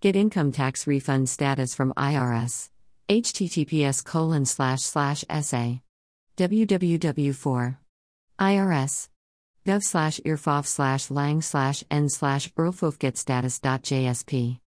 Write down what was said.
Get income tax refund status from IRS. https colon slash slash sa www4 irs gov slash irfof slash lang slash n slash status.jsp